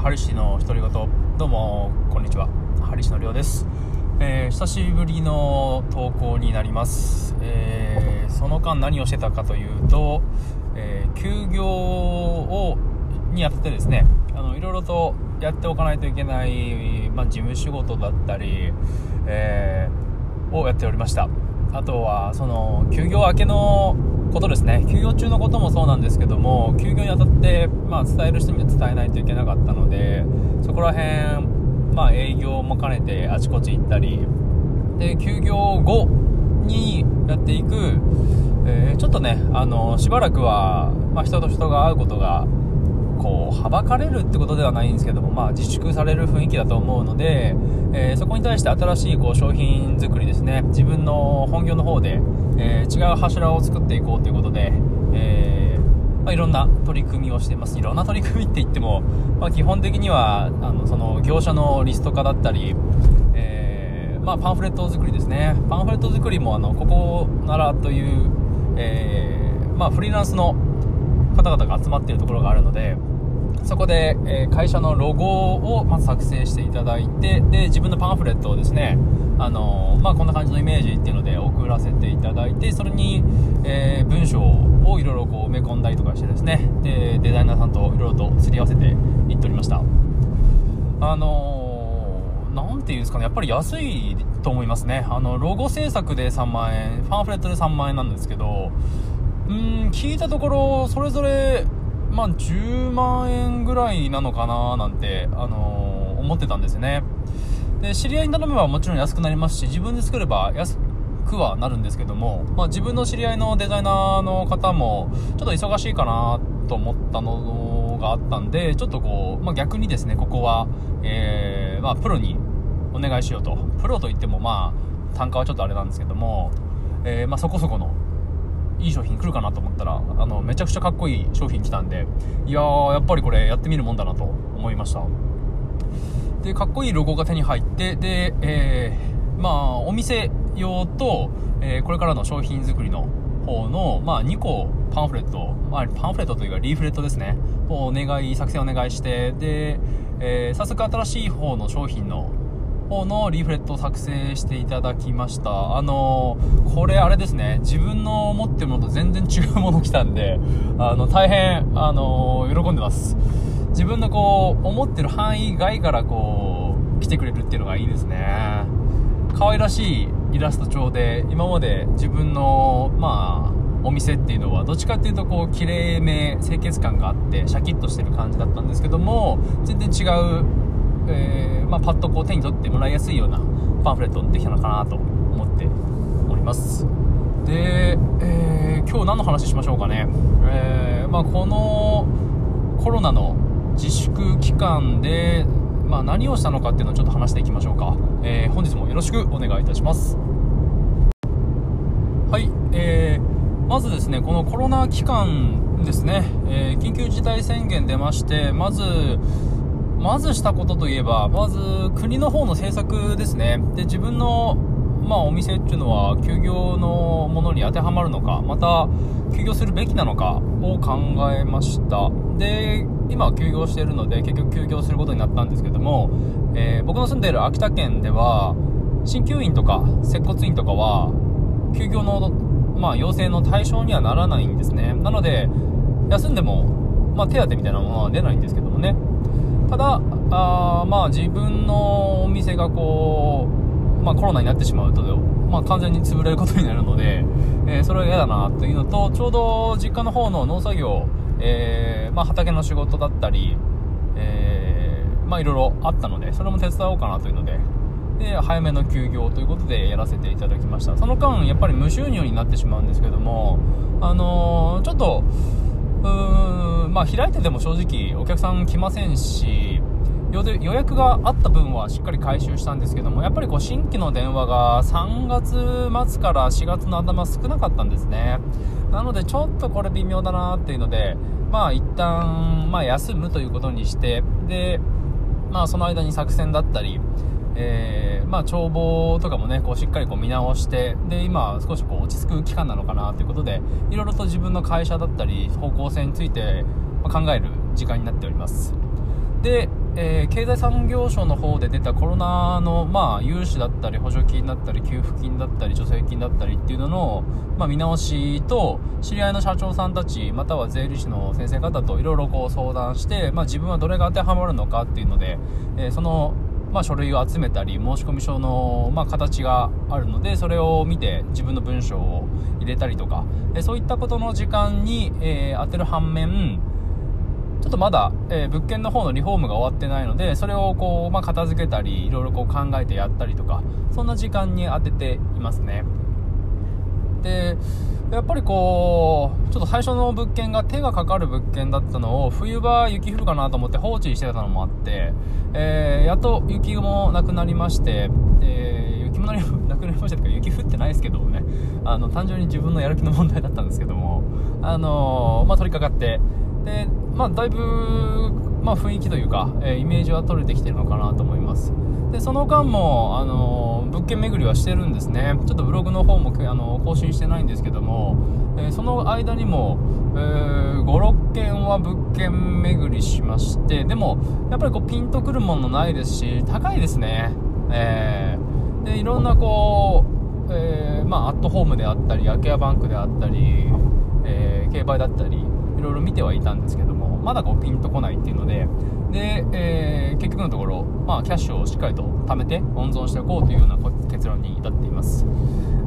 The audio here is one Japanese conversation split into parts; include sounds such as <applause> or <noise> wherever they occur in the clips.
ハリシの独り言。どうもこんにちは。ハリシのりょうです、えー久しぶりの投稿になります、えーその間何をしてたかというと、えー休業をにあたってですねあのいろいろとやっておかないといけない、まあ、事務仕事だったり、えーをやっておりました。あとはその休業明けのことですね。休業中のこともそうなんですけども休業にあたって、まあ、伝える人には伝えないといけなかったのでそこら辺、まあ、営業も兼ねてあちこち行ったりで休業後にやっていく、えーちょっとねあのしばらくは、まあ、人と人が会うことがこうはばかれるってことではないんですけども、まあ、自粛される雰囲気だと思うので、えーそこに対して新しいこう商品作りですね自分の本業の方で、えー違う柱を作っていこうということで、えーまあ、いろんな取り組みをしています。いろんな取り組みって言っても、まあ、基本的にはあのその業者のリスト化だったり、えまあ、パンフレット作りですね。パンフレット作りもあのここならという、えまあ、フリーランスの方々が集まっているところがあるのでそこで、えー会社のロゴをまず作成していただいてで自分のパンフレットをですねあのーまあ、こんな感じのイメージっていうので送らせていただいてそれに、えー文章をいろいろこう埋め込んだりとかしてですねでデザイナーさんといろいろとすり合わせていっておりました。あのーなんていうんですかねやっぱり安いと思いますね。あのロゴ制作で3万円パンフレットで3万円なんですけどうん聞いたところそれぞれまあ10万円ぐらいなのかななんて、あのー思ってたんですね。で知り合いに頼めばもちろん安くなりますし自分で作れば安くはなるんですけども、まあ、自分の知り合いのデザイナーの方もちょっと忙しいかなと思ったのがあったんでちょっとこう、まあ、逆にですねここは、えーまあ、プロにお願いしようと。プロといってもまあ単価はちょっとあれなんですけども、えーま、そこそこのいい商品来るかなと思ったらあのめちゃくちゃかっこいい商品来たんでいやーやっぱりこれやってみるもんだなと思いました。でかっこいいロゴが手に入ってで、えーまあお店用と、えーこれからの商品作りの方の、まあ、2個パンフレット、まあ、パンフレットというかリーフレットですね。をお願い作成お願いしてで、えー早速新しい方の商品ののリーフレットを作成していただきました。あのーこれあれですね。自分の持ってるものと全然違うもの来たんで <laughs> あの大変、あのー喜んでます。自分のこう思ってる範囲外からこう来てくれるっていうのがいいですね。可愛らしいイラスト調で今まで自分のまあお店っていうのはどっちかっていうとこう綺麗め清潔感があってシャキッとしてる感じだったんですけども全然違う、えーまあ、パッとこう手に取ってもらいやすいようなパンフレットできたのかなと思っております。で、えー今日何の話しましょうかね、えーまあ、このコロナの自粛期間で、まあ、何をしたのかっていうのをちょっと話していきましょうか、え本日もよろしくお願いいたします。はい、えーまずですねこのコロナ期間ですね、え緊急事態宣言出ましてまずまずしたことといえばまず国の方の政策ですね。で自分のまあ、お店っていうのは休業のものに当てはまるのかまた休業するべきなのかを考えました。で今休業しているので結局休業することになったんですけども、えー僕の住んでいる秋田県では鍼灸院とか接骨院とかは休業の、まあ、要請の対象にはならないんですね。なので休んでも、まあ、手当みたいなものは出ないんですけどもね。ただあまあ自分のお店がこう、まあ、コロナになってしまうと、まあ、完全に潰れることになるので、えーそれは嫌だなというのとちょうど実家の方の農作業、えーまあ、畑の仕事だったり、えーまあいろいろあったのでそれも手伝おうかなというのでで早めの休業ということでやらせていただきました。その間やっぱり無収入になってしまうんですけどもあのーちょっとうーんまあ開いてても正直お客さん来ませんし予約があった分はしっかり回収したんですけどもやっぱりこう新規の電話が3月末から4月の頭少なかったんですね。なのでちょっとこれ微妙だなっていうのでまあ一旦まあ休むということにしてでまあその間に作戦だったりえーまあ、帳簿とかもねこうしっかりこう見直してで今少しこう落ち着く期間なのかなということでいろいろと自分の会社だったり方向性について考える時間になっております。で、えー、経済産業省の方で出たコロナの、まあ、融資だったり補助金だったり給付金だったり助成金だったりっていうのの、まあ、見直しと知り合いの社長さんたちまたは税理士の先生方といろいろ相談して、まあ、自分はどれが当てはまるのかっていうので、えー、そのまあ、書類を集めたり申込書の、まあ、形があるのでそれを見て自分の文章を入れたりとか、えそういったことの時間に、えー、当てる反面ちょっとまだ、えー、物件の方のリフォームが終わってないのでそれをこう、まあ、片付けたりいろいろこう考えてやったりとかそんな時間に当てていますね。でやっぱりこうちょっと最初の物件が手がかかる物件だったのを冬場雪降るかなと思って放置してたのもあって、えー、やっと雪もなくなりまして、えー、雪もなくなりましたとか雪降ってないですけどね。あの単純に自分のやる気の問題だったんですけども。あのー、まあ、取り掛かって。でまあだいぶ、まあ、雰囲気というか、えイメージは取れてきてるのかなと思います。でその間も、あの物件巡りはしてるんですね。ちょっとブログの方も、あの更新してないんですけども、えー、その間にも、えー、56件は物件巡りしましてでもやっぱりこうピンとくるものないですし高いですね、えー、でいろんなこう、えまあ、アットホームであったり空き家バンクであったり、え競売だったりいろいろ見てはいたんですけどもまだこうピンとこないっていうのでで、えー、結局のところ、まあ、キャッシュをしっかりと貯めて温存していこうというような結論に至っています。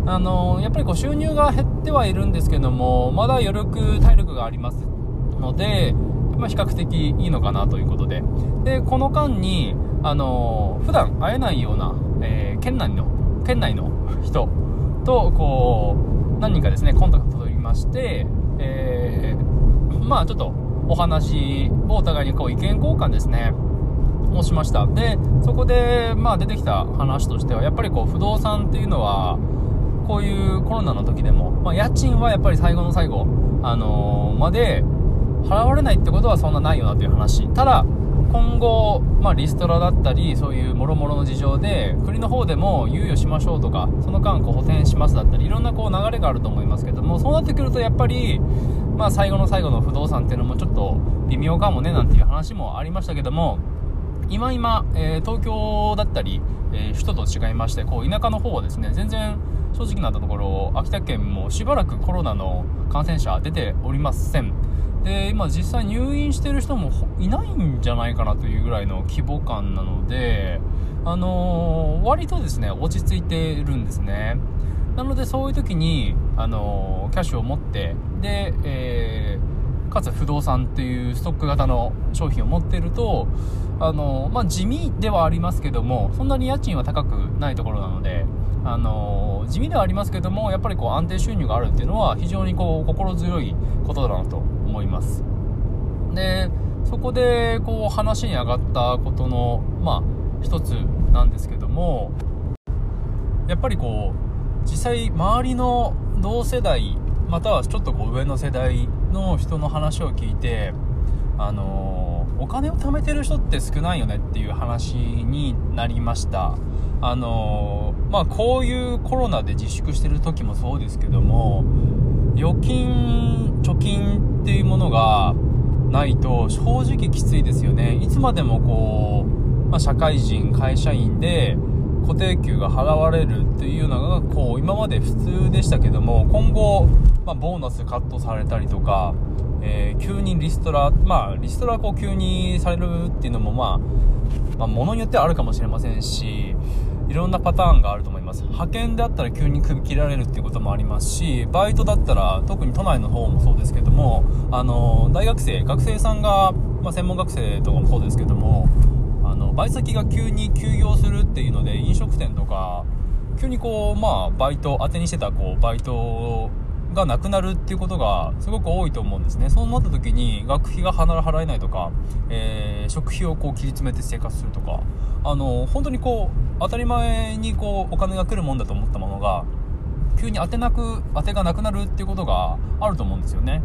あのやっぱりこう収入が減ってはいるんですけどもまだ余力体力がありますので、まあ、比較的いいのかなということで。でこの間にあの普段会えないような、えー、県内の県内の人とこう何人かですねコンタクト取りまして、えーまあちょっとお話をお互いにこう意見交換ですね。をしました。でそこでまあ出てきた話としてはやっぱりこう不動産っていうのはこういうコロナの時でも、まあ、家賃はやっぱり最後の最後、あのー、まで払われないってことはそんなないよなという話。ただ今後、まあ、リストラだったりそういうもろもろの事情で国の方でも猶予しましょうとかその間こう補填しますだったりいろんなこう流れがあると思いますけどもそうなってくるとやっぱりまあ、最後の最後の不動産っていうのもちょっと微妙かもねなんていう話もありましたけども今今、えー、東京だったり、えー、首都と違いましてこう田舎の方はですね全然正直なところ秋田県もしばらくコロナの感染者出ておりません。で今実際入院してる人もいないんじゃないかなというぐらいの規模感なのであのー、割とですね落ち着いてるんですね。なのでそういう時に、あのキャッシュを持ってで、えー、かつ不動産っていうストック型の商品を持ってると、あのまあ、地味ではありますけどもそんなに家賃は高くないところなので、あの地味ではありますけどもやっぱりこう安定収入があるっていうのは非常にこう心強いことだなと思います。でそこでこう話に上がったことのまあ一つなんですけどもやっぱりこう実際周りの同世代またはちょっとこう上の世代の人の話を聞いてあのお金を貯めてる人って少ないよねっていう話になりました。あのまあこういうコロナで自粛してる時もそうですけども預金貯金っていうものがないと正直きついですよね。いつまでもこう、まあ、社会人会社員で固定給が払われるっていうのがこう今まで普通でしたけども今後、まあ、ボーナスカットされたりとか、えー、急にリストラまあリストラこう急にされるっていうのもまあ、まあ、ものによってはあるかもしれませんしいろんなパターンがあると思います。派遣であったら急に首切られるっていうこともありますしバイトだったら特に都内の方もそうですけどもあの大学生学生さんが、まあ、専門学生とかもそうですけどもバイ先が急に休業するっていうので飲食店とか急にこうまあバイト当てにしてたこうバイトがなくなるっていうことがすごく多いと思うんですね。そうなった時に学費が払えないとか、えー、食費をこう切り詰めて生活するとかあの本当にこう当たり前にこうお金が来るもんだと思ったものが急に当てなく当てがなくなるっていうことがあると思うんですよね。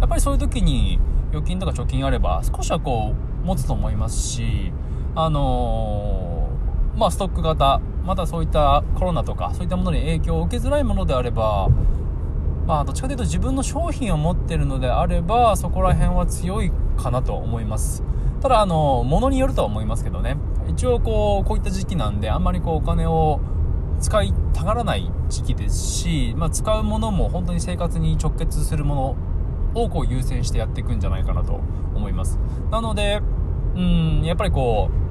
やっぱりそういう時に預金とか貯金あれば少しはこう持つと思いますしあのー、まあ、ストック型、またそういったコロナとか、そういったものに影響を受けづらいものであれば、まあ、どっちかというと自分の商品を持ってるのであれば、そこら辺は強いかなと思います。ただあの物によるとは思いますけどね一応こうこういった時期なんであんまりこうお金を使いたがらない時期ですし、まあ、使うものも本当に生活に直結するものをこう優先してやっていくんじゃないかなと思いますなのでうんやっぱりこう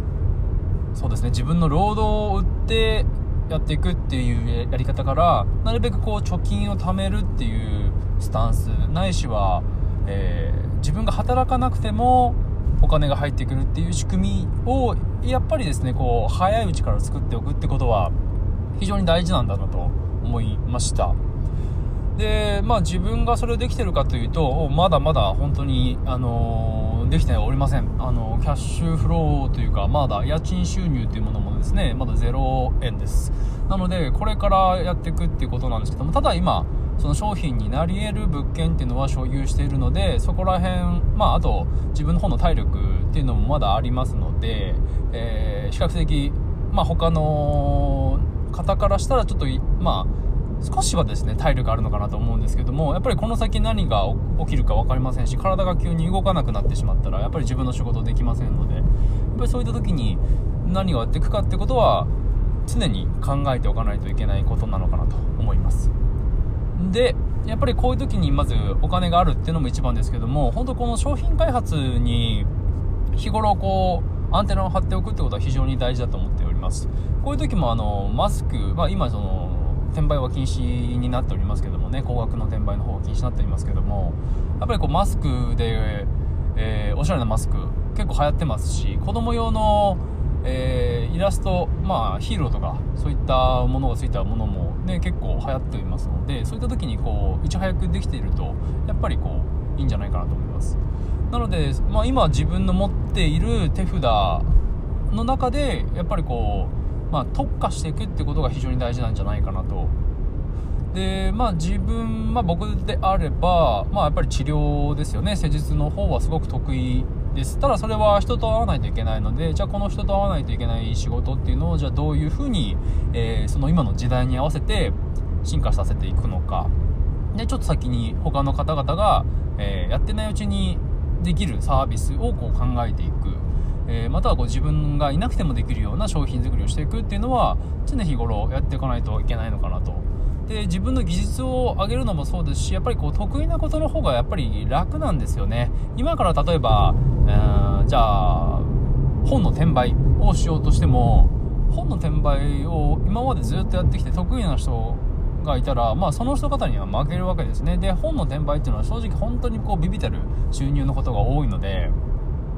そうですね。自分の労働を売ってやっていくっていうやり方からなるべくこう貯金を貯めるっていうスタンス。ないしは、えー、自分が働かなくてもお金が入ってくるっていう仕組みをやっぱりですねこう早いうちから作っておくってことは非常に大事なんだなと思いました。でまあ自分がそれをできてるかというとまだまだ本当にあのー、できておりません。あのキャッシュフローというかまだ家賃収入というものもですねまだ0円です。なのでこれからやっていくっていうことなんですけどもただ今その商品になり得る物件っていうのは所有しているのでそこら辺まああと自分の方の体力っていうのもまだありますので、えー、比較的まあ他の方からしたらちょっとまあ少しはですね体力あるのかなと思うんですけどもやっぱりこの先何が起きるか分かりませんし体が急に動かなくなってしまったらやっぱり自分の仕事できませんのでやっぱりそういった時に何をやっていくかってことは常に考えておかないといけないことなのかなと思います。でやっぱりこういう時にまずお金があるっていうのも一番ですけども本当この商品開発に日頃こうアンテナを張っておくってことは非常に大事だと思っております。こういう時もあのマスク、まあ、今その転売は禁止になっておりますけどもね高額の転売の方は禁止になっておりますけどもやっぱりこうマスクで、えー、おしゃれなマスク結構流行ってますし子供用の、えー、イラスト、まあ、ヒーローとかそういったものがついたものも、ね、結構流行っていますのでそういった時にこういち早くできているとやっぱりこういいんじゃないかなと思います。なので、まあ、今自分の持っている手札の中でやっぱりこうまあ、特化していくってことが非常に大事なんじゃないかなと。でまあ自分、まあ、僕であれば、まあ、やっぱり治療ですよね。施術の方はすごく得意です。ただそれは人と会わないといけないのでじゃあこの人と会わないといけない仕事っていうのをじゃあどういうふうに、えー、その今の時代に合わせて進化させていくのか。でちょっと先に他の方々が、えー、やってないうちにできるサービスをこう考えていく。えー、またはこう自分がいなくてもできるような商品作りをしていくっていうのは常日頃やっていかないといけないのかなと。で自分の技術を上げるのもそうですしやっぱりこう得意なことの方がやっぱり楽なんですよね。今から例えば、えー、じゃあ本の転売をしようとしても本の転売を今までずっとやってきて得意な人がいたら、まあ、その人方には負けるわけですね。で本の転売っていうのは正直本当にこうビビたる収入のことが多いので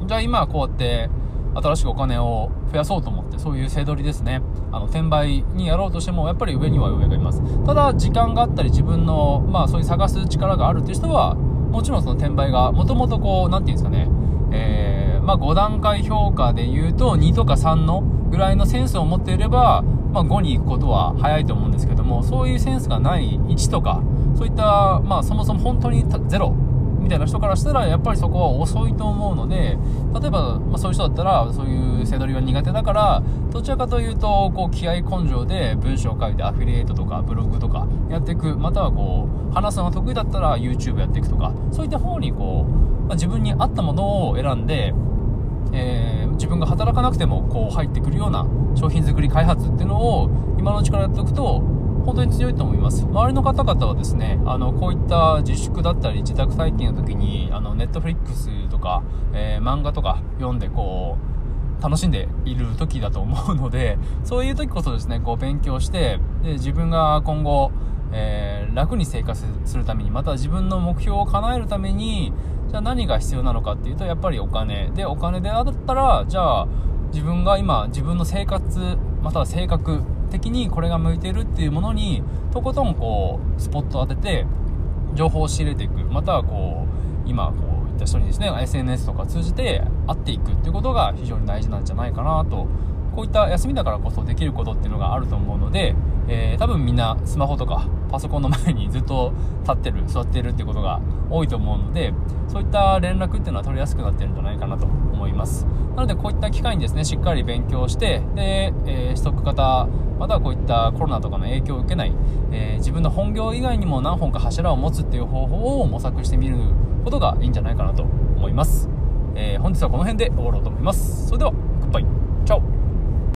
じゃあ今はこうやって新しくお金を増やそうと思ってそういう背取りですね。あの転売にやろうとしてもやっぱり上には上がいます。ただ時間があったり自分のまあそういう探す力があるっていう人はもちろんその転売がもともとこう何て言うんですかね。えー、まあ、5段階評価で言うと2とか3のぐらいのセンスを持っていれば、まあ、5に行くことは早いと思うんですけどもそういうセンスがない1とかそういった、まあ、そもそも本当に0みたいな人からしたらやっぱりそこは遅いと思うので例えば、まあ、そういう人だったらそういう背取りは苦手だからどちらかというとこう気合根性で文章を書いてアフィリエイトとかブログとかやっていくまたはこう話すのが得意だったら YouTube やっていくとかそういった方にこう、まあ、自分に合ったものを選んでえー、自分が働かなくてもこう入ってくるような商品作り開発っていうのを今のうちからやっておくと本当に強いと思います。周りの方々はですねあのこういった自粛だったり自宅待機の時にあのネットフリックスとか、えー、漫画とか読んでこう楽しんでいる時だと思うのでそういう時こそですねこう勉強してで自分が今後、えー、楽に生活するためにまた自分の目標を叶えるためにじゃあ何が必要なのかっていうとやっぱりお金。でお金であったらじゃあ自分が今自分の生活または性格的にこれが向いてるっていうものにとことんこうスポットを当てて情報を仕入れていく。またはこう今こういった人にですね SNS とか通じて会っていくっていうことが非常に大事なんじゃないかなとこういった休みだからこそできることっていうのがあると思うので、えー、多分みんなスマホとかパソコンの前にずっと立ってる座ってるってことが多いと思うのでそういった連絡っていうのは取りやすくなってるんじゃないかなと思います。なのでこういった機会にですねしっかり勉強してで、えー、ストック型またはこういったコロナとかの影響を受けない、えー、自分の本業以外にも何本か柱を持つっていう方法を模索してみることがいいんじゃないかなと思います。えー本日はこの辺で終わろうと思います。それではグッバイチャオ。